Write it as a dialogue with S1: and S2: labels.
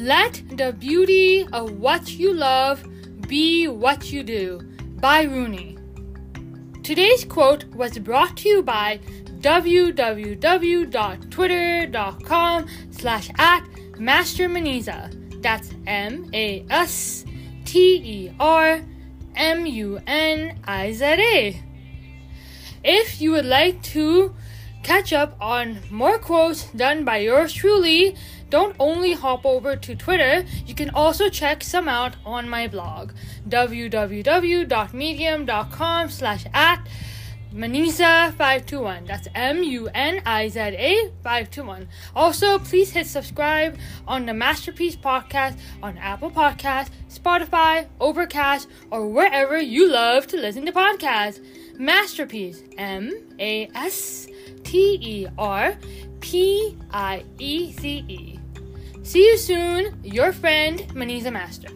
S1: Let the beauty of what you love be what you do by Rumi. Today's quote was brought to you by www.twitter.com slash at Master. That's M A S T E R M U N I Z A. If you would like to catch up on more quotes done by yours truly, don't only hop over to Twitter, you can also check some out on my blog, www.medium.com slash at Muniza521. That's M U N I Z A 521. Also, please hit subscribe on the Masterpiece Podcast on Apple Podcasts, Spotify, Overcast, or wherever you love to listen to podcasts. Masterpiece M A S T E R P I E C E. See you soon, your friend Muniza Master.